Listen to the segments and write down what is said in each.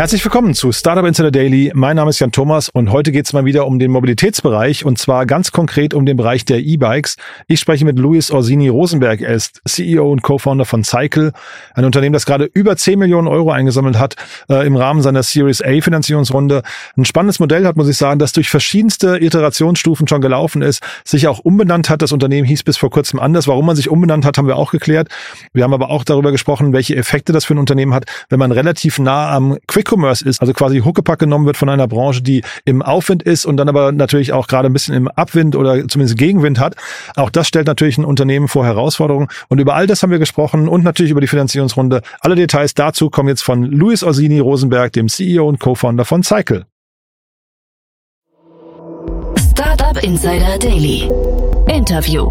Herzlich willkommen zu Startup Insider Daily. Mein Name ist Jan Thomas und heute geht es mal wieder um den Mobilitätsbereich und zwar ganz konkret um den Bereich der E-Bikes. Ich spreche mit Luis Orsini Rosenberg. Er ist CEO und Co-Founder von Cycle, ein Unternehmen, das gerade über 10 Millionen Euro eingesammelt hat äh, im Rahmen seiner Series A Finanzierungsrunde. Ein spannendes Modell hat, muss ich sagen, das durch verschiedenste Iterationsstufen schon gelaufen ist, sich auch umbenannt hat. Das Unternehmen hieß bis vor kurzem anders. Warum man sich umbenannt hat, haben wir auch geklärt. Wir haben aber auch darüber gesprochen, welche Effekte das für ein Unternehmen hat, wenn man relativ nah am Quick Commerce ist, also quasi Huckepack genommen wird von einer Branche, die im Aufwind ist und dann aber natürlich auch gerade ein bisschen im Abwind oder zumindest Gegenwind hat. Auch das stellt natürlich ein Unternehmen vor Herausforderungen. Und über all das haben wir gesprochen und natürlich über die Finanzierungsrunde. Alle Details dazu kommen jetzt von Luis Orsini Rosenberg, dem CEO und Co-Founder von Cycle. Startup Insider Daily. Interview.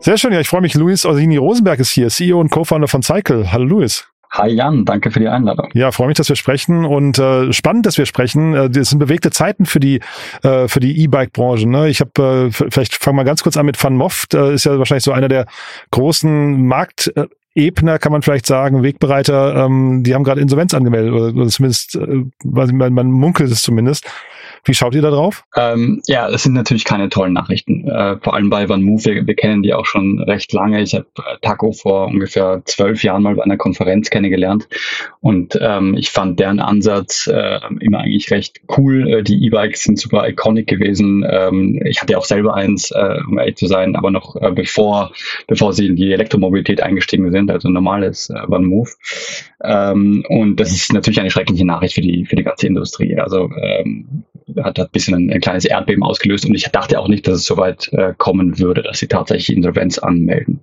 Sehr schön, ja, ich freue mich. Luis Orsini Rosenberg ist hier, CEO und Co-Founder von Cycle. Hallo Luis. Hi Jan, danke für die Einladung. Ja, freue mich, dass wir sprechen und äh, spannend, dass wir sprechen. Äh, das sind bewegte Zeiten für die äh, für die E-Bike-Branche. Ne? Ich habe äh, vielleicht fangen wir ganz kurz an mit Van Moft. Äh, ist ja wahrscheinlich so einer der großen Markt äh, Ebner kann man vielleicht sagen, Wegbereiter, ähm, die haben gerade Insolvenz angemeldet oder, oder zumindest, äh, man, man munkelt es zumindest. Wie schaut ihr da drauf? Ähm, ja, es sind natürlich keine tollen Nachrichten. Äh, vor allem bei OneMove, wir, wir kennen die auch schon recht lange. Ich habe äh, Taco vor ungefähr zwölf Jahren mal bei einer Konferenz kennengelernt und ähm, ich fand deren Ansatz äh, immer eigentlich recht cool. Äh, die E-Bikes sind super iconic gewesen. Ähm, ich hatte auch selber eins, äh, um ehrlich zu sein, aber noch äh, bevor, bevor sie in die Elektromobilität eingestiegen sind, also normales äh, OneMove. Ähm, und das ist natürlich eine schreckliche Nachricht für die, für die ganze Industrie. Also ähm, hat, hat ein bisschen ein, ein, kleines Erdbeben ausgelöst und ich dachte auch nicht, dass es so weit äh, kommen würde, dass sie tatsächlich Insolvenz anmelden.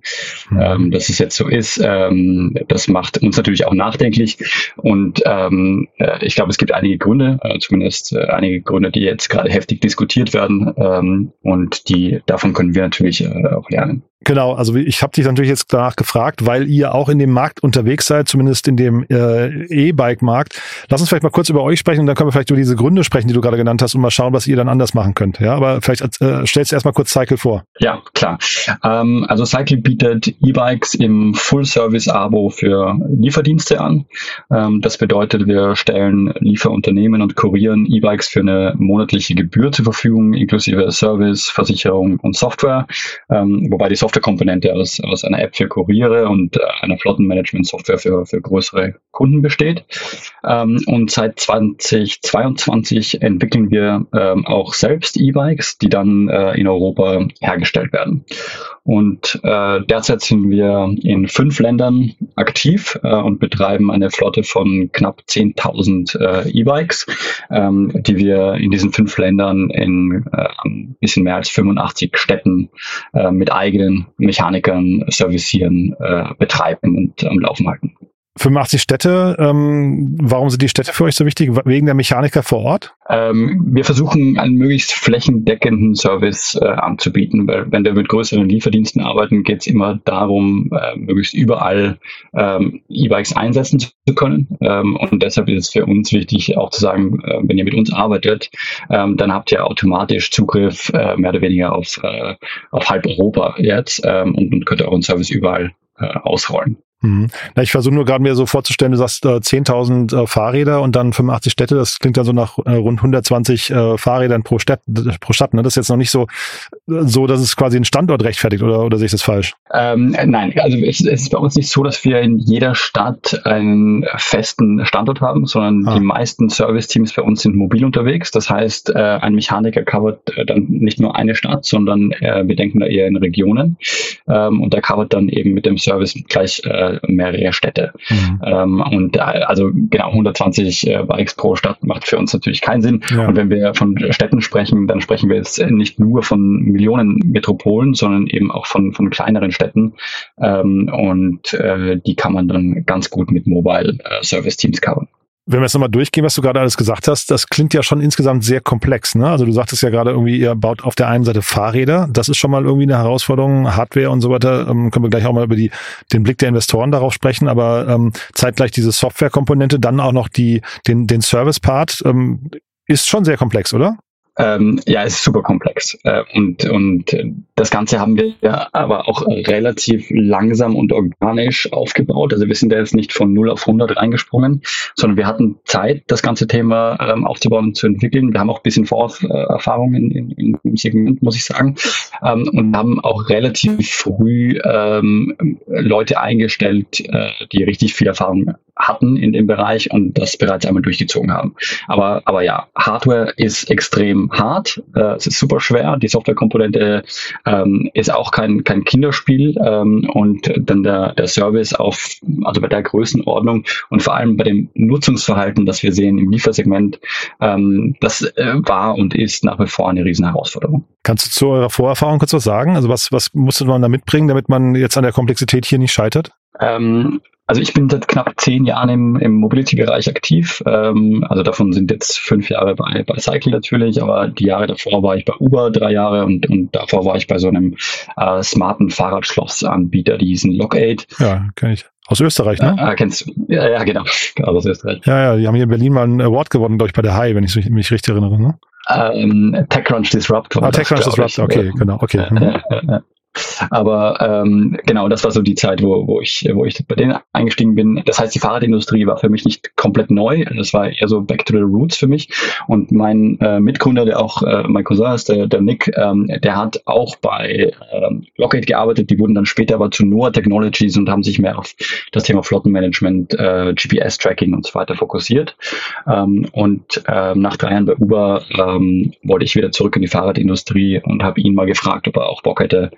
Mhm. Ähm, dass es jetzt so ist, ähm, das macht uns natürlich auch nachdenklich und ähm, äh, ich glaube, es gibt einige Gründe, äh, zumindest äh, einige Gründe, die jetzt gerade heftig diskutiert werden ähm, und die davon können wir natürlich äh, auch lernen. Genau, also ich habe dich natürlich jetzt danach gefragt, weil ihr auch in dem Markt unterwegs seid, zumindest in dem äh, E-Bike-Markt. Lass uns vielleicht mal kurz über euch sprechen und dann können wir vielleicht über diese Gründe sprechen, die du gerade genannt hast und mal schauen, was ihr dann anders machen könnt. Ja, aber vielleicht äh, stellst du erstmal kurz Cycle vor. Ja, klar. Ähm, also Cycle bietet E-Bikes im Full-Service-Abo für Lieferdienste an. Ähm, das bedeutet, wir stellen Lieferunternehmen und Kurieren E-Bikes für eine monatliche Gebühr zur Verfügung, inklusive Service, Versicherung und Software. Ähm, wobei die Software Softwarekomponente aus, aus einer App für Kuriere und äh, einer Flottenmanagement-Software für, für größere Kunden besteht. Ähm, und seit 2022 entwickeln wir ähm, auch selbst E-Bikes, die dann äh, in Europa hergestellt werden. Und äh, derzeit sind wir in fünf Ländern aktiv äh, und betreiben eine Flotte von knapp 10.000 äh, E-Bikes, ähm, die wir in diesen fünf Ländern in äh, ein bisschen mehr als 85 Städten äh, mit eigenen Mechanikern servicieren, äh, betreiben und am Laufen halten. 85 Städte. Ähm, warum sind die Städte für euch so wichtig? Wegen der Mechaniker vor Ort? Ähm, wir versuchen einen möglichst flächendeckenden Service äh, anzubieten, weil wenn wir mit größeren Lieferdiensten arbeiten, geht es immer darum, äh, möglichst überall ähm, E-Bikes einsetzen zu können. Ähm, und deshalb ist es für uns wichtig, auch zu sagen, äh, wenn ihr mit uns arbeitet, ähm, dann habt ihr automatisch Zugriff äh, mehr oder weniger auf, äh, auf halb Europa jetzt ähm, und, und könnt euren Service überall äh, ausrollen. Mhm. Na, ich versuche nur gerade mir so vorzustellen, du sagst äh, 10.000 äh, Fahrräder und dann 85 Städte, das klingt dann so nach äh, rund 120 äh, Fahrrädern pro Stadt, pro Stadt. Ne? Das ist jetzt noch nicht so, so, dass es quasi einen Standort rechtfertigt oder, oder sehe ich das falsch? Ähm, nein, also es, es, ist bei uns nicht so, dass wir in jeder Stadt einen festen Standort haben, sondern ah. die meisten Service-Teams bei uns sind mobil unterwegs. Das heißt, äh, ein Mechaniker covert äh, dann nicht nur eine Stadt, sondern äh, wir denken da eher in Regionen ähm, und der covert dann eben mit dem Service gleich äh, mehrere Städte. Mhm. Ähm, und also genau 120 äh, Bikes pro Stadt macht für uns natürlich keinen Sinn. Ja. Und wenn wir von Städten sprechen, dann sprechen wir jetzt nicht nur von Millionen Metropolen, sondern eben auch von, von kleineren Städten. Ähm, und äh, die kann man dann ganz gut mit Mobile äh, Service Teams covern. Wenn wir jetzt nochmal durchgehen, was du gerade alles gesagt hast, das klingt ja schon insgesamt sehr komplex. Ne? Also du sagtest ja gerade irgendwie, ihr baut auf der einen Seite Fahrräder. Das ist schon mal irgendwie eine Herausforderung. Hardware und so weiter. Ähm, können wir gleich auch mal über die, den Blick der Investoren darauf sprechen. Aber ähm, zeitgleich diese Softwarekomponente, dann auch noch die, den, den Service-Part, ähm, ist schon sehr komplex, oder? Ähm, ja, es ist super komplex. Äh, und, und das Ganze haben wir aber auch relativ langsam und organisch aufgebaut. Also wir sind da jetzt nicht von 0 auf 100 reingesprungen, sondern wir hatten Zeit, das ganze Thema ähm, aufzubauen und zu entwickeln. Wir haben auch ein bisschen Vorerfahrung in, in, in, im Segment, muss ich sagen. Ähm, und haben auch relativ früh ähm, Leute eingestellt, äh, die richtig viel Erfahrung hatten in dem Bereich und das bereits einmal durchgezogen haben. Aber, aber ja, Hardware ist extrem hart, äh, es ist super schwer, die Softwarekomponente ähm, ist auch kein, kein Kinderspiel ähm, und dann der, der Service auf, also bei der Größenordnung und vor allem bei dem Nutzungsverhalten, das wir sehen im Liefersegment, ähm, das äh, war und ist nach wie vor eine riesen Herausforderung. Kannst du zu eurer Vorerfahrung kurz was sagen? Also was, was musste man da mitbringen, damit man jetzt an der Komplexität hier nicht scheitert? Ähm, also ich bin seit knapp zehn Jahren im, im Mobility-Bereich aktiv. Ähm, also davon sind jetzt fünf Jahre bei, bei Cycle natürlich, aber die Jahre davor war ich bei Uber drei Jahre und, und davor war ich bei so einem äh, smarten Fahrradschlossanbieter, die hießen Lockaid. Ja, kenne ich. Aus Österreich, ne? Äh, kennst du? Ja, ja, genau. Aus Österreich. Ja, ja, die haben hier in Berlin mal einen Award gewonnen, glaube ich, bei der High, wenn ich mich richtig erinnere, ne? Ähm, TechCrunch Disrupt. Ah, TechCrunch Disrupt, okay, genau, okay. Mhm. Aber ähm, genau, das war so die Zeit, wo, wo ich, wo ich bei denen eingestiegen bin. Das heißt, die Fahrradindustrie war für mich nicht komplett neu. Das war eher so back to the roots für mich. Und mein äh, Mitgründer, der auch äh, mein Cousin ist, der, der Nick, ähm, der hat auch bei ähm, Lockheed gearbeitet. Die wurden dann später aber zu Noah Technologies und haben sich mehr auf das Thema Flottenmanagement, äh, GPS-Tracking und so weiter fokussiert. Ähm, und ähm, nach drei Jahren bei Uber ähm, wollte ich wieder zurück in die Fahrradindustrie und habe ihn mal gefragt, ob er auch Bock hätte,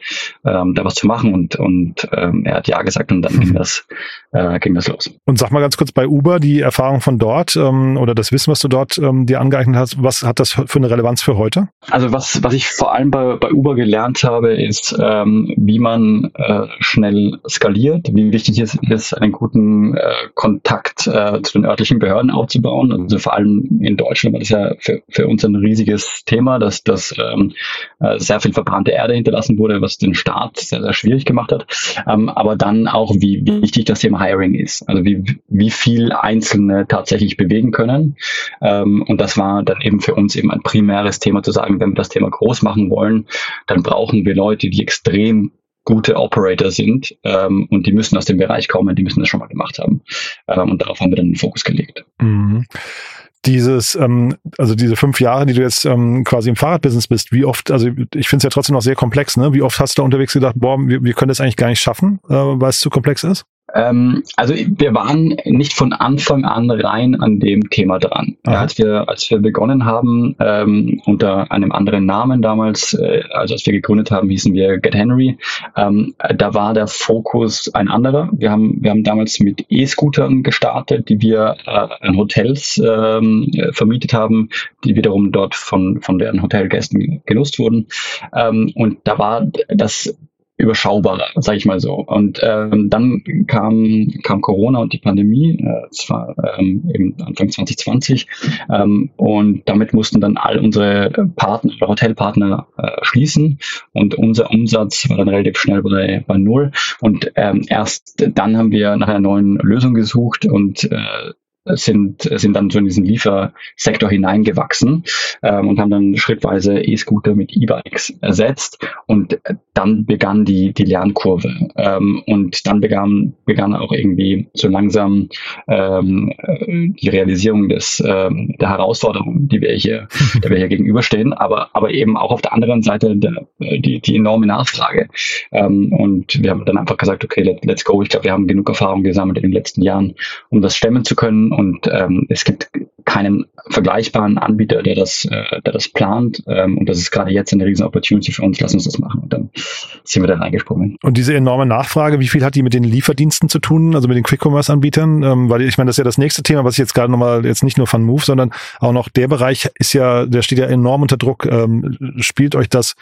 ähm, da was zu machen und, und ähm, er hat ja gesagt und dann ging mhm. das, äh, ging das los. Und sag mal ganz kurz bei Uber, die Erfahrung von dort ähm, oder das Wissen, was du dort ähm, dir angeeignet hast, was hat das für eine Relevanz für heute? Also was, was ich vor allem bei, bei Uber gelernt habe, ist, ähm, wie man äh, schnell skaliert, wie wichtig es ist, einen guten äh, Kontakt äh, zu den örtlichen Behörden aufzubauen. Also vor allem in Deutschland war das ja für, für uns ein riesiges Thema, dass, dass ähm, äh, sehr viel verbrannte Erde hinterlassen wurde, was den Start sehr, sehr schwierig gemacht hat. Ähm, aber dann auch, wie wichtig das Thema Hiring ist. Also wie, wie viel Einzelne tatsächlich bewegen können. Ähm, und das war dann eben für uns eben ein primäres Thema zu sagen, wenn wir das Thema groß machen wollen, dann brauchen wir Leute, die extrem gute Operator sind ähm, und die müssen aus dem Bereich kommen, die müssen das schon mal gemacht haben. Ähm, und darauf haben wir dann den Fokus gelegt. Mhm dieses, ähm, also diese fünf Jahre, die du jetzt ähm, quasi im Fahrradbusiness bist, wie oft, also ich finde es ja trotzdem noch sehr komplex, ne? Wie oft hast du da unterwegs gedacht, boah, wir, wir können das eigentlich gar nicht schaffen, äh, weil es zu komplex ist? Ähm, also wir waren nicht von Anfang an rein an dem Thema dran. Ja, als wir als wir begonnen haben ähm, unter einem anderen Namen damals, äh, also als wir gegründet haben, hießen wir Get Henry. Ähm, da war der Fokus ein anderer. Wir haben wir haben damals mit E-Scootern gestartet, die wir äh, an Hotels ähm, vermietet haben, die wiederum dort von von deren Hotelgästen genutzt wurden. Ähm, und da war das überschaubarer, sage ich mal so. Und ähm, dann kam, kam Corona und die Pandemie, äh, zwar ähm, im Anfang 2020, ähm, und damit mussten dann all unsere Partner, Hotelpartner äh, schließen und unser Umsatz war dann relativ schnell bei, bei null. Und ähm, erst dann haben wir nach einer neuen Lösung gesucht und äh, sind, sind dann so in diesen Liefersektor hineingewachsen ähm, und haben dann schrittweise E-Scooter mit E-Bikes ersetzt. Und dann begann die, die Lernkurve. Ähm, und dann begann, begann auch irgendwie so langsam ähm, die Realisierung des, ähm, der Herausforderungen, die wir hier, der wir hier gegenüberstehen, aber, aber eben auch auf der anderen Seite der, die, die enorme Nachfrage. Ähm, und wir haben dann einfach gesagt, okay, let, let's go. Ich glaube, wir haben genug Erfahrung gesammelt in den letzten Jahren, um das stemmen zu können und ähm, es gibt keinen vergleichbaren Anbieter, der das, äh, der das plant. Ähm, und das ist gerade jetzt eine riesen Opportunity für uns. Lass uns das machen. Und dann sind wir da reingesprungen. Und diese enorme Nachfrage, wie viel hat die mit den Lieferdiensten zu tun, also mit den Quick-Commerce-Anbietern? Ähm, weil ich meine, das ist ja das nächste Thema, was ich jetzt gerade nochmal, jetzt nicht nur von Move, sondern auch noch der Bereich ist ja, der steht ja enorm unter Druck. Ähm, spielt euch das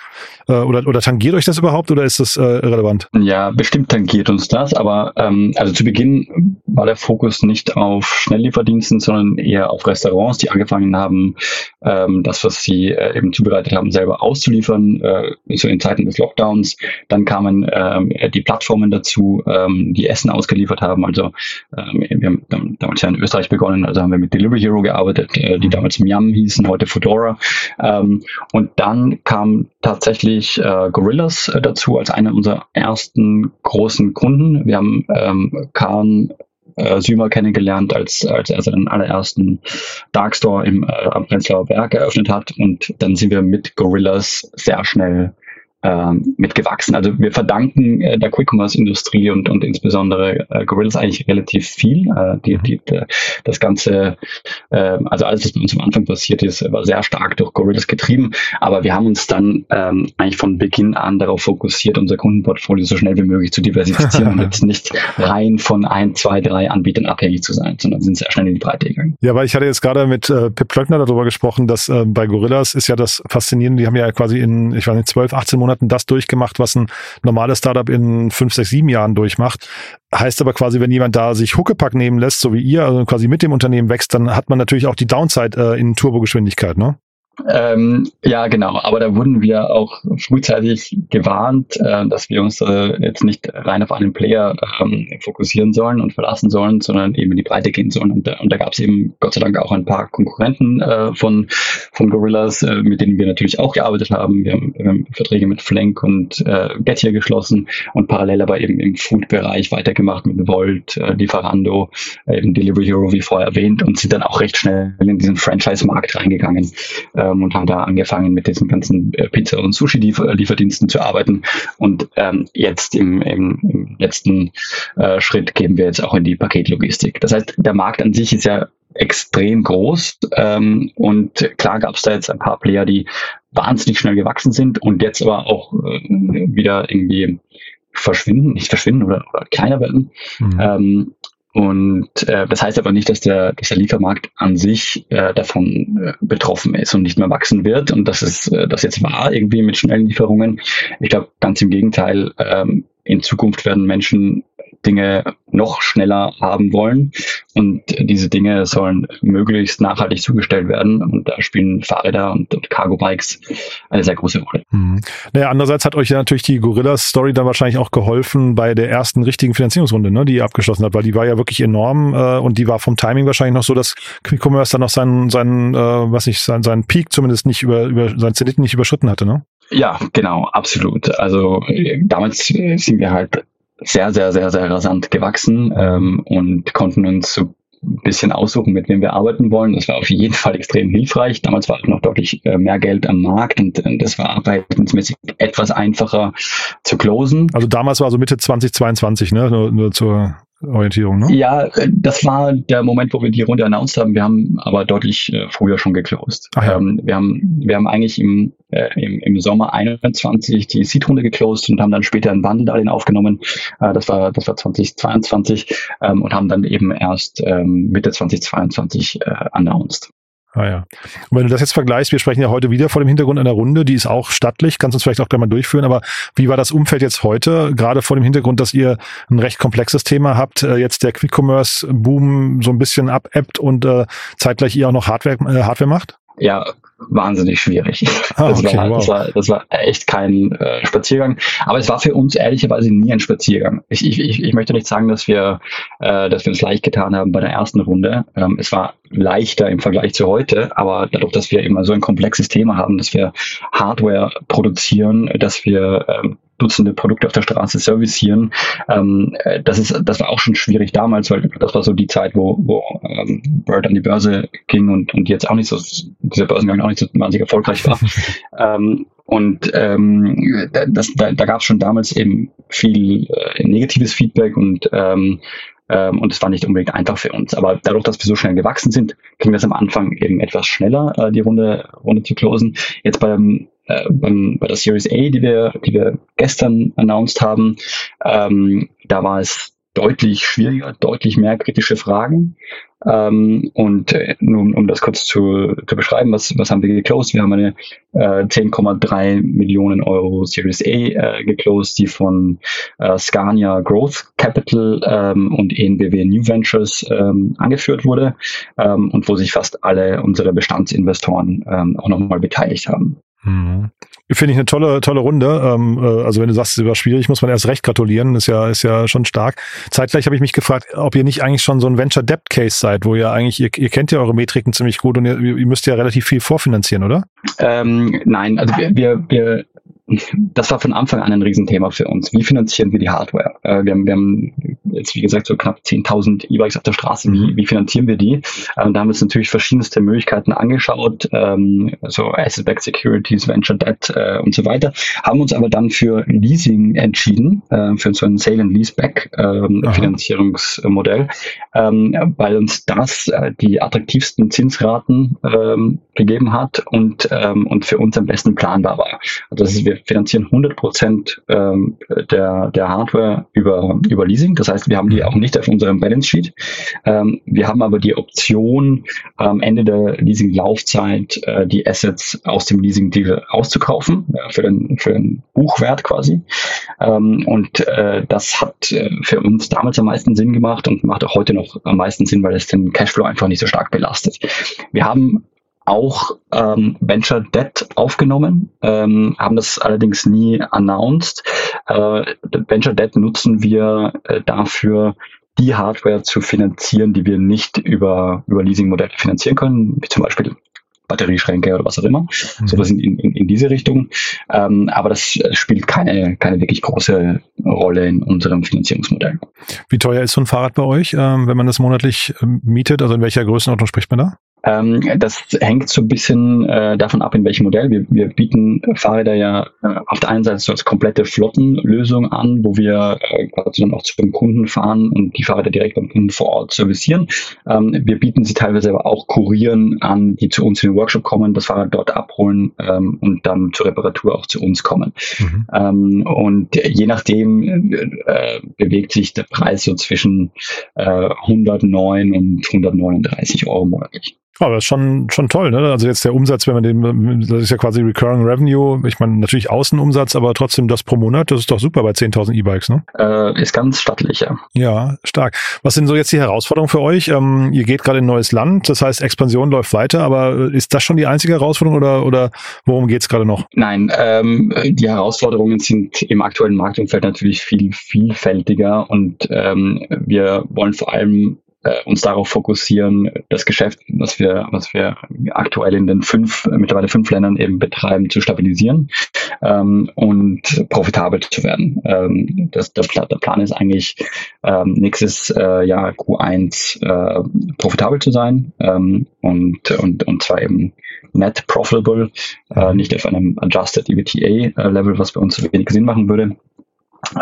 äh, oder, oder tangiert euch das überhaupt oder ist das äh, irrelevant? Ja, bestimmt tangiert uns das, aber ähm, also zu Beginn war der Fokus nicht auf Schnelllieferdiensten, sondern eher auf Restaurants die angefangen haben, ähm, das, was sie äh, eben zubereitet haben, selber auszuliefern, äh, so in Zeiten des Lockdowns. Dann kamen ähm, die Plattformen dazu, ähm, die Essen ausgeliefert haben. Also ähm, wir haben damals ja in Österreich begonnen, also haben wir mit Delivery Hero gearbeitet, äh, die damals Miam hießen, heute Fedora. Ähm, und dann kam tatsächlich äh, Gorillas äh, dazu als einer unserer ersten großen Kunden. Wir haben ähm, Kahn äh, Sümer kennengelernt, als, als er seinen allerersten Darkstore im, äh, am Prenzlauer Berg eröffnet hat. Und dann sind wir mit Gorillas sehr schnell ähm, mitgewachsen. Also wir verdanken äh, der Quick-Commerce-Industrie und, und insbesondere äh, Gorillas eigentlich relativ viel. Äh, die, die, das Ganze, äh, also alles, was bei uns am Anfang passiert ist, war sehr stark durch Gorillas getrieben. Aber wir haben uns dann ähm, eigentlich von Beginn an darauf fokussiert, unser Kundenportfolio so schnell wie möglich zu diversifizieren und jetzt nicht rein von ein, zwei, drei Anbietern abhängig zu sein, sondern sind sehr schnell in die Breite gegangen. Ja, weil ich hatte jetzt gerade mit äh, Pip Klöckner darüber gesprochen, dass äh, bei Gorillas ist ja das Faszinierende, die haben ja quasi in, ich weiß nicht, 12, 18 Monaten Monaten das durchgemacht, was ein normales Startup in fünf, sechs, sieben Jahren durchmacht. Heißt aber quasi, wenn jemand da sich Huckepack nehmen lässt, so wie ihr, also quasi mit dem Unternehmen wächst, dann hat man natürlich auch die Downside äh, in Turbogeschwindigkeit, ne? Ähm, ja, genau. Aber da wurden wir auch frühzeitig gewarnt, äh, dass wir uns äh, jetzt nicht rein auf einen Player ähm, fokussieren sollen und verlassen sollen, sondern eben in die Breite gehen sollen. Und, und da gab es eben Gott sei Dank auch ein paar Konkurrenten äh, von, von Gorillas, äh, mit denen wir natürlich auch gearbeitet haben. Wir haben, wir haben Verträge mit Flank und äh, Gettier geschlossen und parallel aber eben im Food-Bereich weitergemacht mit Volt, äh, Lieferando, äh, eben Delivery Hero, wie vorher erwähnt, und sind dann auch recht schnell in diesen Franchise-Markt reingegangen ähm, und haben da angefangen mit diesen ganzen äh, Pizza- und Sushi-Lieferdiensten zu arbeiten. Und ähm, jetzt im, im, im letzten äh, Schritt gehen wir jetzt auch in die Paketlogistik. Das heißt, der Markt an sich ist ja extrem groß ähm, und klar gab es da jetzt ein paar Player, die wahnsinnig schnell gewachsen sind und jetzt aber auch äh, wieder irgendwie verschwinden, nicht verschwinden oder, oder kleiner werden. Mhm. Ähm, und äh, das heißt aber nicht, dass der, dass der Liefermarkt an sich äh, davon äh, betroffen ist und nicht mehr wachsen wird und dass es äh, das jetzt war irgendwie mit schnellen Lieferungen. Ich glaube ganz im Gegenteil. Ähm, in Zukunft werden Menschen Dinge noch schneller haben wollen. Und diese Dinge sollen möglichst nachhaltig zugestellt werden. Und da spielen Fahrräder und, und Cargo-Bikes eine sehr große Rolle. Mhm. Naja, andererseits hat euch ja natürlich die Gorillas-Story dann wahrscheinlich auch geholfen bei der ersten richtigen Finanzierungsrunde, ne, die ihr abgeschlossen habt, weil die war ja wirklich enorm äh, und die war vom Timing wahrscheinlich noch so, dass Quick Commerce dann noch seinen, seinen äh, was ich, seinen, seinen Peak zumindest nicht über, über seinen Zenit nicht überschritten hatte, ne? Ja, genau, absolut. Also äh, damals sind wir halt sehr, sehr, sehr, sehr rasant gewachsen ähm, und konnten uns so ein bisschen aussuchen, mit wem wir arbeiten wollen. Das war auf jeden Fall extrem hilfreich. Damals war noch deutlich äh, mehr Geld am Markt und, und das war arbeitensmäßig etwas einfacher zu closen. Also damals war so Mitte 2022, ne? Nur, nur zur Orientierung, ne? Ja, das war der Moment, wo wir die Runde announced haben. Wir haben aber deutlich äh, früher schon geclosed. Ja. ähm, wir, haben, wir haben eigentlich im, äh, im, im Sommer 21 die Seed-Runde geclosed und haben dann später ein Wandeldarlehen aufgenommen. Äh, das war das war 2022 ähm, und haben dann eben erst ähm, Mitte 2022 äh, announced. Ah ja. Und wenn du das jetzt vergleichst, wir sprechen ja heute wieder vor dem Hintergrund einer Runde, die ist auch stattlich, kannst uns vielleicht auch gleich mal durchführen, aber wie war das Umfeld jetzt heute, gerade vor dem Hintergrund, dass ihr ein recht komplexes Thema habt, äh, jetzt der Quick-Commerce-Boom so ein bisschen abebbt und äh, zeitgleich ihr auch noch Hardware, äh, Hardware macht? Ja, wahnsinnig schwierig. Ah, das, okay, war, wow. das, war, das war echt kein äh, Spaziergang. Aber es war für uns ehrlicherweise nie ein Spaziergang. Ich, ich, ich möchte nicht sagen, dass wir, äh, dass wir uns leicht getan haben bei der ersten Runde. Ähm, es war leichter im Vergleich zu heute, aber dadurch, dass wir immer so ein komplexes Thema haben, dass wir Hardware produzieren, dass wir ähm, Dutzende Produkte auf der Straße servicieren. Ähm, äh, das ist, das war auch schon schwierig damals, weil das war so die Zeit, wo, wo ähm, Bird an die Börse ging und, und jetzt auch nicht so, dieser Börsengang auch nicht so wahnsinnig erfolgreich war. ähm, und ähm, das, da, da gab es schon damals eben viel äh, negatives Feedback und ähm, ähm, und es war nicht unbedingt einfach für uns. Aber dadurch, dass wir so schnell gewachsen sind, ging das am Anfang eben etwas schneller, äh, die Runde, Runde zu closen. Jetzt beim äh, beim, bei der Series A, die wir, die wir gestern announced haben, ähm, da war es deutlich schwieriger, deutlich mehr kritische Fragen. Ähm, und äh, um, um das kurz zu, zu beschreiben, was, was haben wir geclosed? Wir haben eine äh, 10,3 Millionen Euro Series A äh, geclosed, die von äh, Scania Growth Capital ähm, und ENBW New Ventures ähm, angeführt wurde ähm, und wo sich fast alle unsere Bestandsinvestoren ähm, auch nochmal beteiligt haben. Mhm. Finde ich eine tolle, tolle Runde. Ähm, äh, also wenn du sagst, es war schwierig, muss man erst recht gratulieren. Ist ja, ist ja schon stark. Zeitgleich habe ich mich gefragt, ob ihr nicht eigentlich schon so ein Venture Debt Case seid, wo ihr eigentlich, ihr, ihr kennt ja eure Metriken ziemlich gut und ihr, ihr müsst ja relativ viel vorfinanzieren, oder? Ähm, nein, also wir, wir, wir das war von Anfang an ein Riesenthema für uns. Wie finanzieren wir die Hardware? Äh, wir, haben, wir haben jetzt, wie gesagt, so knapp 10.000 E-Bikes auf der Straße. Wie, mhm. wie finanzieren wir die? Ähm, da haben wir uns natürlich verschiedenste Möglichkeiten angeschaut, ähm, so Asset-Backed Securities, Venture Debt äh, und so weiter. Haben uns aber dann für Leasing entschieden, äh, für so ein Sale and Leaseback ähm, Finanzierungsmodell, ähm, weil uns das äh, die attraktivsten Zinsraten ähm, gegeben hat und, ähm, und für uns am besten planbar war. Also das ist, wir finanzieren 100 Prozent ähm, der, der Hardware über, über Leasing. Das heißt, wir haben die auch nicht auf unserem Balance Sheet. Ähm, wir haben aber die Option, am Ende der Leasing-Laufzeit äh, die Assets aus dem Leasing-Deal auszukaufen, äh, für, den, für den Buchwert quasi. Ähm, und äh, das hat äh, für uns damals am meisten Sinn gemacht und macht auch heute noch am meisten Sinn, weil es den Cashflow einfach nicht so stark belastet. Wir haben auch ähm, Venture Debt aufgenommen, ähm, haben das allerdings nie announced. Äh, Venture Debt nutzen wir äh, dafür, die Hardware zu finanzieren, die wir nicht über, über Leasing-Modelle finanzieren können, wie zum Beispiel Batterieschränke oder was auch immer. Mhm. Sowas in, in, in diese Richtung. Ähm, aber das spielt keine, keine wirklich große Rolle in unserem Finanzierungsmodell. Wie teuer ist so ein Fahrrad bei euch, ähm, wenn man das monatlich ähm, mietet? Also in welcher Größenordnung spricht man da? Ähm, das hängt so ein bisschen äh, davon ab, in welchem Modell. Wir, wir bieten Fahrräder ja äh, auf der einen Seite so als komplette Flottenlösung an, wo wir äh, quasi dann auch zu dem Kunden fahren und die Fahrräder direkt beim Kunden vor Ort servicieren. Ähm, wir bieten sie teilweise aber auch Kurieren an, die zu uns in den Workshop kommen, das Fahrrad dort abholen ähm, und dann zur Reparatur auch zu uns kommen. Mhm. Und je nachdem bewegt sich der Preis so zwischen äh, 109 und 139 Euro monatlich. Aber das ist schon, schon toll, ne? Also jetzt der Umsatz, wenn man den, das ist ja quasi Recurring Revenue, ich meine natürlich Außenumsatz, aber trotzdem das pro Monat, das ist doch super bei 10.000 E-Bikes, ne? Äh, ist ganz stattlich, ja. Ja, stark. Was sind so jetzt die Herausforderungen für euch? Ähm, ihr geht gerade in ein neues Land, das heißt Expansion läuft weiter, aber ist das schon die einzige Herausforderung oder, oder worum geht's gerade noch? Nein, ähm, die Herausforderungen sind im aktuellen Marktumfeld natürlich viel vielfältiger und ähm, wir wollen vor allem äh, uns darauf fokussieren, das Geschäft, was wir, was wir aktuell in den fünf, mittlerweile fünf Ländern eben betreiben, zu stabilisieren ähm, und profitabel zu werden. Ähm, das, der, der Plan ist eigentlich, ähm, nächstes äh, Jahr Q1 äh, profitabel zu sein ähm, und, und, und zwar eben net profitable, äh, nicht auf einem adjusted EBTA Level, was bei uns wenig Sinn machen würde.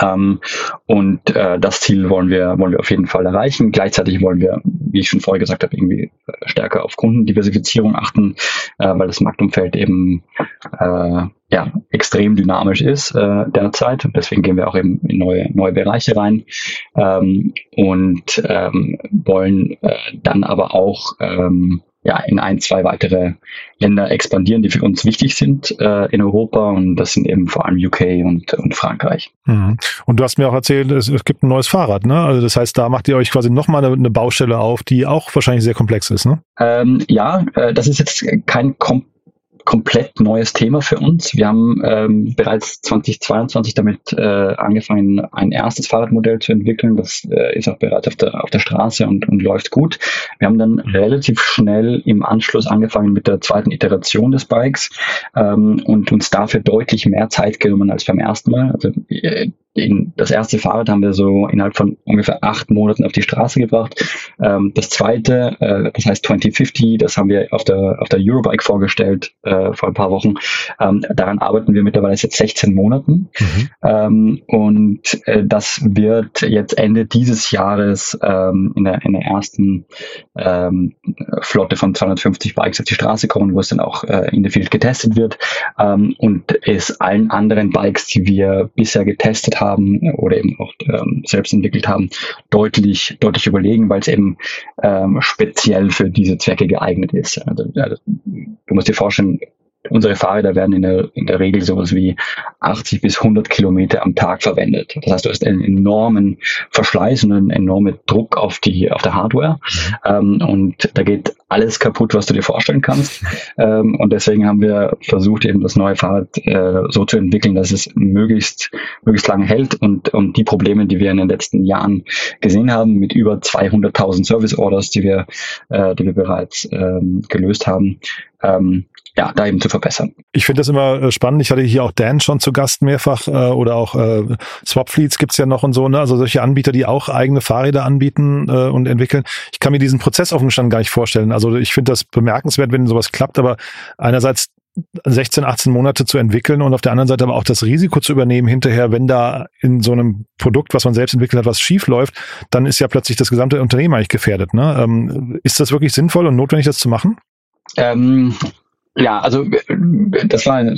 Ähm, und äh, das Ziel wollen wir, wollen wir auf jeden Fall erreichen. Gleichzeitig wollen wir, wie ich schon vorher gesagt habe, irgendwie äh, stärker auf Kundendiversifizierung achten, äh, weil das Marktumfeld eben äh, ja, extrem dynamisch ist äh, derzeit. Deswegen gehen wir auch eben in neue, neue Bereiche rein ähm, und ähm, wollen äh, dann aber auch ähm, ja, in ein, zwei weitere Länder expandieren, die für uns wichtig sind äh, in Europa und das sind eben vor allem UK und, und Frankreich. Mhm. Und du hast mir auch erzählt, es, es, gibt ein neues Fahrrad, ne? Also das heißt, da macht ihr euch quasi nochmal eine, eine Baustelle auf, die auch wahrscheinlich sehr komplex ist, ne? Ähm, ja, äh, das ist jetzt kein kom komplett neues Thema für uns. Wir haben ähm, bereits 2022 damit äh, angefangen, ein erstes Fahrradmodell zu entwickeln. Das äh, ist auch bereits auf der, auf der Straße und, und läuft gut. Wir haben dann relativ schnell im Anschluss angefangen mit der zweiten Iteration des Bikes ähm, und uns dafür deutlich mehr Zeit genommen als beim ersten Mal. Also äh, den, das erste Fahrrad haben wir so innerhalb von ungefähr acht Monaten auf die Straße gebracht. Ähm, das zweite, äh, das heißt 2050, das haben wir auf der, auf der Eurobike vorgestellt äh, vor ein paar Wochen. Ähm, daran arbeiten wir mittlerweile seit 16 Monaten. Mhm. Ähm, und äh, das wird jetzt Ende dieses Jahres ähm, in, der, in der ersten ähm, Flotte von 250 Bikes auf die Straße kommen, wo es dann auch äh, in der Field getestet wird. Ähm, und es allen anderen Bikes, die wir bisher getestet haben oder eben auch ähm, selbst entwickelt haben, deutlich, deutlich überlegen, weil es eben ähm, speziell für diese Zwecke geeignet ist. Also, also, du musst dir vorstellen, Unsere Fahrräder werden in der, in der Regel sowas wie 80 bis 100 Kilometer am Tag verwendet. Das heißt, du hast einen enormen Verschleiß und einen enormen Druck auf die auf der Hardware. Ähm, und da geht alles kaputt, was du dir vorstellen kannst. Ähm, und deswegen haben wir versucht, eben das neue Fahrrad äh, so zu entwickeln, dass es möglichst möglichst lange hält und, und die Probleme, die wir in den letzten Jahren gesehen haben, mit über 200.000 Service Orders, die wir, äh, die wir bereits ähm, gelöst haben, ähm, ja, da eben zu verbessern. Ich finde das immer äh, spannend. Ich hatte hier auch Dan schon zu Gast mehrfach äh, oder auch äh, Swapfleets gibt's ja noch und so, ne? Also solche Anbieter, die auch eigene Fahrräder anbieten äh, und entwickeln. Ich kann mir diesen Prozess auf dem Stand gar nicht vorstellen. Also ich finde das bemerkenswert, wenn sowas klappt, aber einerseits 16, 18 Monate zu entwickeln und auf der anderen Seite aber auch das Risiko zu übernehmen hinterher, wenn da in so einem Produkt, was man selbst entwickelt hat, was schief läuft, dann ist ja plötzlich das gesamte Unternehmen eigentlich gefährdet. Ne? Ähm, ist das wirklich sinnvoll und notwendig, das zu machen? Ähm, ja, also das war eine,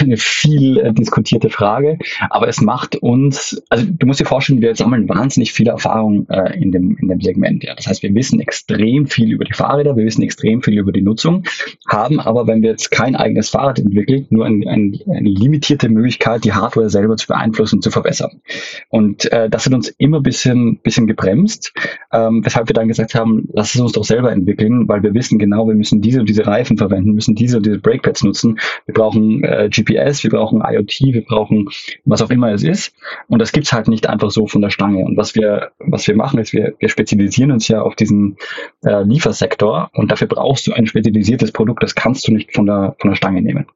eine, viel äh, diskutierte Frage, aber es macht uns, also du musst dir vorstellen, wir sammeln wahnsinnig viel Erfahrung äh, in, dem, in dem Segment. Ja. Das heißt, wir wissen extrem viel über die Fahrräder, wir wissen extrem viel über die Nutzung, haben aber, wenn wir jetzt kein eigenes Fahrrad entwickeln, nur ein, ein, eine limitierte Möglichkeit, die Hardware selber zu beeinflussen und zu verbessern. Und äh, das hat uns immer ein bisschen, bisschen gebremst, ähm, weshalb wir dann gesagt haben, lass es uns doch selber entwickeln, weil wir wissen genau, wir müssen diese und diese Reifen verwenden, müssen diese diese Breakpads nutzen. Wir brauchen äh, GPS, wir brauchen IoT, wir brauchen was auch immer es ist. Und das gibt's halt nicht einfach so von der Stange. Und was wir, was wir machen, ist, wir, wir spezialisieren uns ja auf diesen äh, Liefersektor und dafür brauchst du ein spezialisiertes Produkt, das kannst du nicht von der, von der Stange nehmen.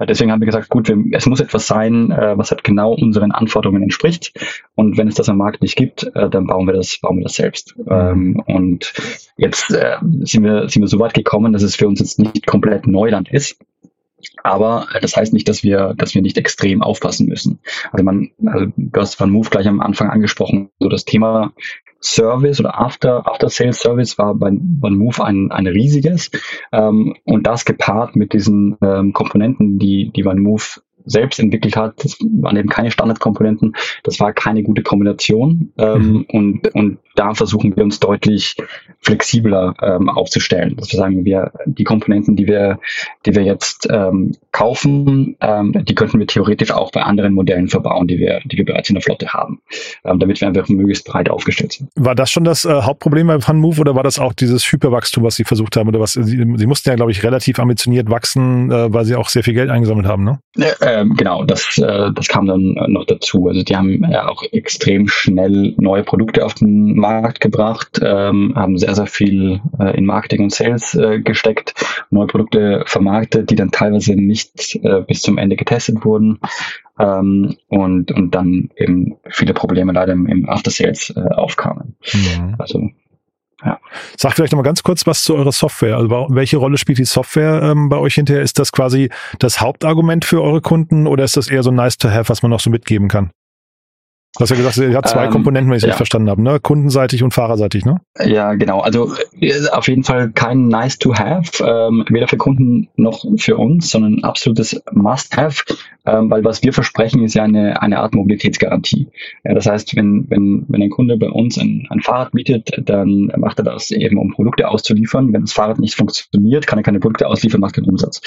Deswegen haben wir gesagt, gut, wir, es muss etwas sein, äh, was halt genau unseren Anforderungen entspricht. Und wenn es das am Markt nicht gibt, äh, dann bauen wir das, bauen wir das selbst. Ähm, und jetzt äh, sind wir, sind wir so weit gekommen, dass es für uns jetzt nicht komplett Neuland ist. Aber das heißt nicht, dass wir, dass wir nicht extrem aufpassen müssen. Also man, also du hast Van Move gleich am Anfang angesprochen, so das Thema Service oder After, After Sales Service war bei Van Move ein, ein riesiges. Ähm, und das gepaart mit diesen ähm, Komponenten, die, die Van Move selbst entwickelt hat, das waren eben keine Standardkomponenten, das war keine gute Kombination ähm, mhm. und, und da versuchen wir uns deutlich flexibler ähm, aufzustellen. Dass wir sagen, wir die Komponenten, die wir, die wir jetzt ähm, kaufen, ähm, die könnten wir theoretisch auch bei anderen Modellen verbauen, die wir, die wir bereits in der Flotte haben, ähm, damit wir einfach möglichst breit aufgestellt sind. War das schon das äh, Hauptproblem bei FunMove oder war das auch dieses Hyperwachstum, was Sie versucht haben oder was Sie, Sie mussten ja, glaube ich, relativ ambitioniert wachsen, äh, weil Sie auch sehr viel Geld eingesammelt haben, ne? Äh, genau, das, äh, das kam dann noch dazu. Also die haben ja auch extrem schnell neue Produkte auf den Markt Markt gebracht, ähm, haben sehr, sehr viel äh, in Marketing und Sales äh, gesteckt, neue Produkte vermarktet, die dann teilweise nicht äh, bis zum Ende getestet wurden ähm, und, und dann eben viele Probleme leider im, im After Sales äh, aufkamen. Mhm. Also ja. Sag vielleicht nochmal ganz kurz was zu eurer Software. Also welche Rolle spielt die Software ähm, bei euch hinterher? Ist das quasi das Hauptargument für eure Kunden oder ist das eher so nice to have, was man noch so mitgeben kann? Du hast ja gesagt, ihr habt zwei ähm, Komponenten, wenn ich es ja. richtig verstanden habe, ne? Kundenseitig und fahrerseitig, ne? Ja, genau. Also auf jeden Fall kein nice to have, ähm, weder für Kunden noch für uns, sondern absolutes must have, ähm, weil was wir versprechen, ist ja eine, eine Art Mobilitätsgarantie. Ja, das heißt, wenn, wenn, wenn ein Kunde bei uns ein, ein Fahrrad bietet, dann macht er das eben, um Produkte auszuliefern. Wenn das Fahrrad nicht funktioniert, kann er keine Produkte ausliefern, macht keinen Umsatz.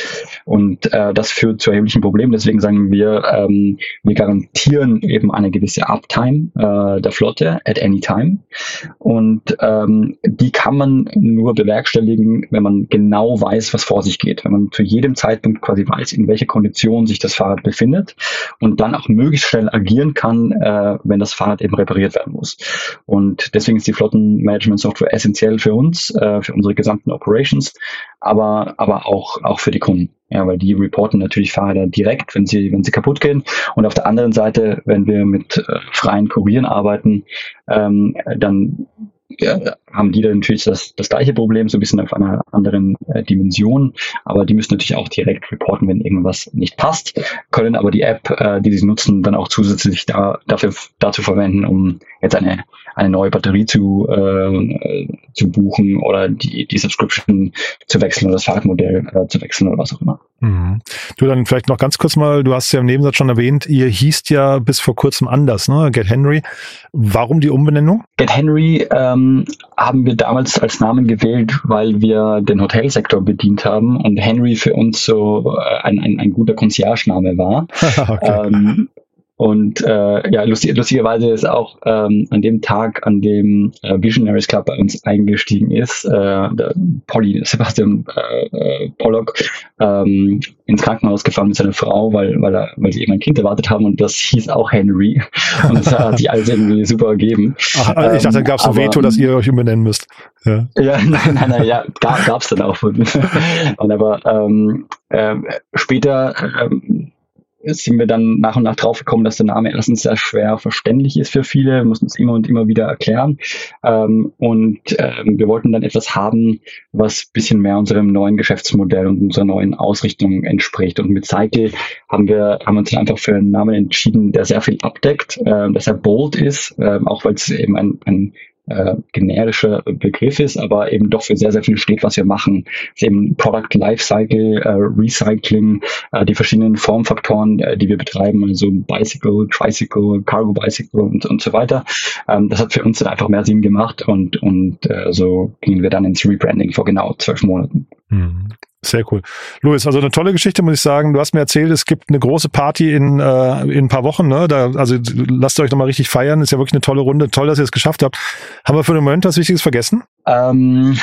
Und äh, das führt zu erheblichen Problemen. Deswegen sagen wir, ähm, wir garantieren eben eine gewisse Uptime äh, der Flotte at any time. Und ähm, die kann man nur bewerkstelligen, wenn man genau weiß, was vor sich geht. Wenn man zu jedem Zeitpunkt quasi weiß, in welcher Kondition sich das Fahrrad befindet und dann auch möglichst schnell agieren kann, äh, wenn das Fahrrad eben repariert werden muss. Und deswegen ist die Flottenmanagement-Software essentiell für uns, äh, für unsere gesamten Operations, aber, aber auch, auch für die Kunden. Ja, weil die reporten natürlich Fahrräder direkt, wenn sie, wenn sie kaputt gehen. Und auf der anderen Seite, wenn wir mit äh, freien Kurieren arbeiten, ähm, dann ja, haben die dann natürlich das, das gleiche Problem, so ein bisschen auf einer anderen äh, Dimension, aber die müssen natürlich auch direkt reporten, wenn irgendwas nicht passt, können aber die App, äh, die sie nutzen, dann auch zusätzlich da, dafür, dazu verwenden, um jetzt eine, eine neue Batterie zu, äh, zu buchen oder die, die Subscription zu wechseln oder das Fahrradmodell äh, zu wechseln oder was auch immer. Mhm. Du dann vielleicht noch ganz kurz mal, du hast ja im Nebensatz schon erwähnt, ihr hießt ja bis vor kurzem anders, ne? Get Henry. Warum die Umbenennung? Get Henry ähm, haben wir damals als Namen gewählt, weil wir den Hotelsektor bedient haben und Henry für uns so äh, ein, ein, ein guter Concierge-Name war. okay. ähm, und äh, ja, lustig, lustigerweise ist auch ähm, an dem Tag, an dem äh, Visionaries Club bei uns eingestiegen ist, äh, der Polly, Sebastian äh, äh, Pollock ähm, ins Krankenhaus gefahren mit seiner Frau, weil, weil, er, weil sie eben ein Kind erwartet haben und das hieß auch Henry. Und das hat sich alles irgendwie super ergeben. Ach, ich dachte, da gab es ein Veto, dass ihr euch umbenennen müsst. Ja, ja nein, nein, nein, ja, gab es dann auch. und aber ähm, äh, später ähm, sind wir dann nach und nach drauf gekommen, dass der Name erstens sehr schwer verständlich ist für viele, wir mussten es immer und immer wieder erklären. Ähm, und ähm, wir wollten dann etwas haben, was bisschen mehr unserem neuen Geschäftsmodell und unserer neuen Ausrichtung entspricht. Und mit Cycle haben wir, haben uns einfach für einen Namen entschieden, der sehr viel abdeckt, äh, dass er bold ist, äh, auch weil es eben ein, ein äh, generischer Begriff ist, aber eben doch für sehr, sehr viel steht, was wir machen. ist eben Product Lifecycle, äh, Recycling, äh, die verschiedenen Formfaktoren, äh, die wir betreiben, also Bicycle, Tricycle, Cargo Bicycle und, und so weiter. Ähm, das hat für uns dann einfach mehr Sinn gemacht und, und äh, so gingen wir dann ins Rebranding vor genau zwölf Monaten. Hm. Sehr cool. Luis, also eine tolle Geschichte, muss ich sagen. Du hast mir erzählt, es gibt eine große Party in, äh, in ein paar Wochen. Ne? Da, also lasst euch nochmal richtig feiern. Ist ja wirklich eine tolle Runde. Toll, dass ihr es geschafft habt. Haben wir für den Moment was Wichtiges vergessen? Ähm,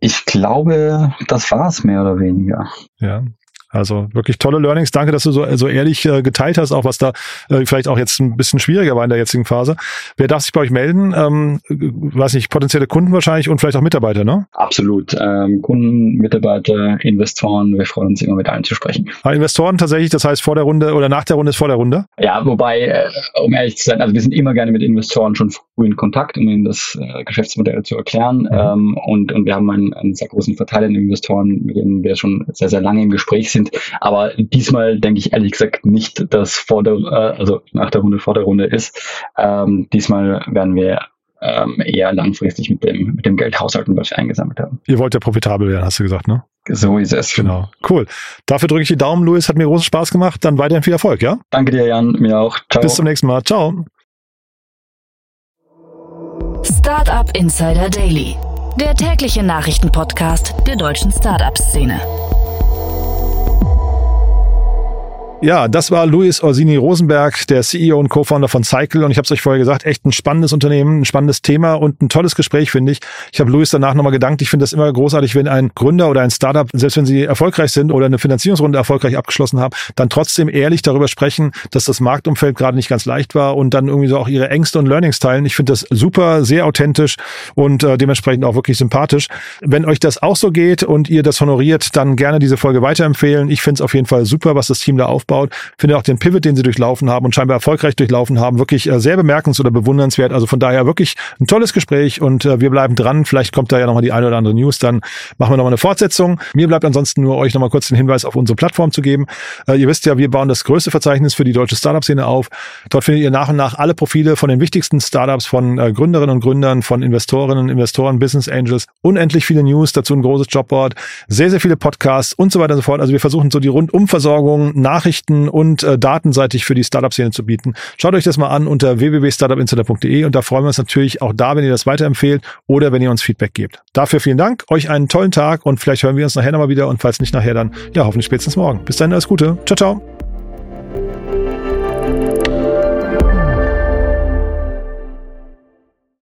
ich glaube, das war es mehr oder weniger. Ja, also wirklich tolle Learnings. Danke, dass du so, so ehrlich äh, geteilt hast, auch was da äh, vielleicht auch jetzt ein bisschen schwieriger war in der jetzigen Phase. Wer darf sich bei euch melden? Ähm, weiß nicht, potenzielle Kunden wahrscheinlich und vielleicht auch Mitarbeiter, ne? Absolut. Ähm, Kunden, Mitarbeiter, Investoren, wir freuen uns immer mit allen zu sprechen. Aber ah, Investoren tatsächlich, das heißt vor der Runde oder nach der Runde ist vor der Runde? Ja, wobei, äh, um ehrlich zu sein, also wir sind immer gerne mit Investoren schon früh in Kontakt, um ihnen das äh, Geschäftsmodell zu erklären. Mhm. Ähm, und, und wir haben einen, einen sehr großen Verteiler an Investoren, mit denen wir schon sehr, sehr lange im Gespräch sind sind. Aber diesmal denke ich ehrlich gesagt nicht, dass vor der, äh, also nach der Runde vor der Runde ist. Ähm, diesmal werden wir ähm, eher langfristig mit dem, mit dem Geld haushalten, was wir eingesammelt haben. Ihr wollt ja profitabel werden, hast du gesagt, ne? So ist es. Genau. Cool. Dafür drücke ich die Daumen, Luis. Hat mir großen Spaß gemacht. Dann weiterhin viel Erfolg, ja? Danke dir, Jan. Mir auch. Ciao. Bis zum nächsten Mal. Ciao. Startup Insider Daily. Der tägliche Nachrichtenpodcast der deutschen Startup-Szene. Ja, das war Luis Orsini Rosenberg, der CEO und Co-Founder von Cycle. Und ich habe es euch vorher gesagt, echt ein spannendes Unternehmen, ein spannendes Thema und ein tolles Gespräch, finde ich. Ich habe Luis danach nochmal gedankt. Ich finde das immer großartig, wenn ein Gründer oder ein Startup, selbst wenn sie erfolgreich sind oder eine Finanzierungsrunde erfolgreich abgeschlossen haben, dann trotzdem ehrlich darüber sprechen, dass das Marktumfeld gerade nicht ganz leicht war und dann irgendwie so auch ihre Ängste und Learnings teilen. Ich finde das super, sehr authentisch und äh, dementsprechend auch wirklich sympathisch. Wenn euch das auch so geht und ihr das honoriert, dann gerne diese Folge weiterempfehlen. Ich finde es auf jeden Fall super, was das Team da aufbaut aufbaut. Finde auch den Pivot, den sie durchlaufen haben und scheinbar erfolgreich durchlaufen haben, wirklich äh, sehr bemerkens- oder bewundernswert. Also von daher wirklich ein tolles Gespräch und äh, wir bleiben dran. Vielleicht kommt da ja nochmal die eine oder andere News, dann machen wir nochmal eine Fortsetzung. Mir bleibt ansonsten nur euch nochmal kurz den Hinweis auf unsere Plattform zu geben. Äh, ihr wisst ja, wir bauen das größte Verzeichnis für die deutsche Startup-Szene auf. Dort findet ihr nach und nach alle Profile von den wichtigsten Startups, von Gründerinnen und Gründern, von Investorinnen und Investoren, Business Angels, unendlich viele News, dazu ein großes Jobboard, sehr, sehr viele Podcasts und so weiter und so fort. Also wir versuchen so die Rundumversorgung, Nachrichten, Nachrichten und äh, datenseitig für die Startup-Szene zu bieten. Schaut euch das mal an unter www.startupinsider.de und da freuen wir uns natürlich auch da, wenn ihr das weiterempfehlt oder wenn ihr uns Feedback gebt. Dafür vielen Dank, euch einen tollen Tag und vielleicht hören wir uns nachher nochmal wieder und falls nicht nachher, dann ja hoffentlich spätestens morgen. Bis dahin alles Gute. Ciao, ciao.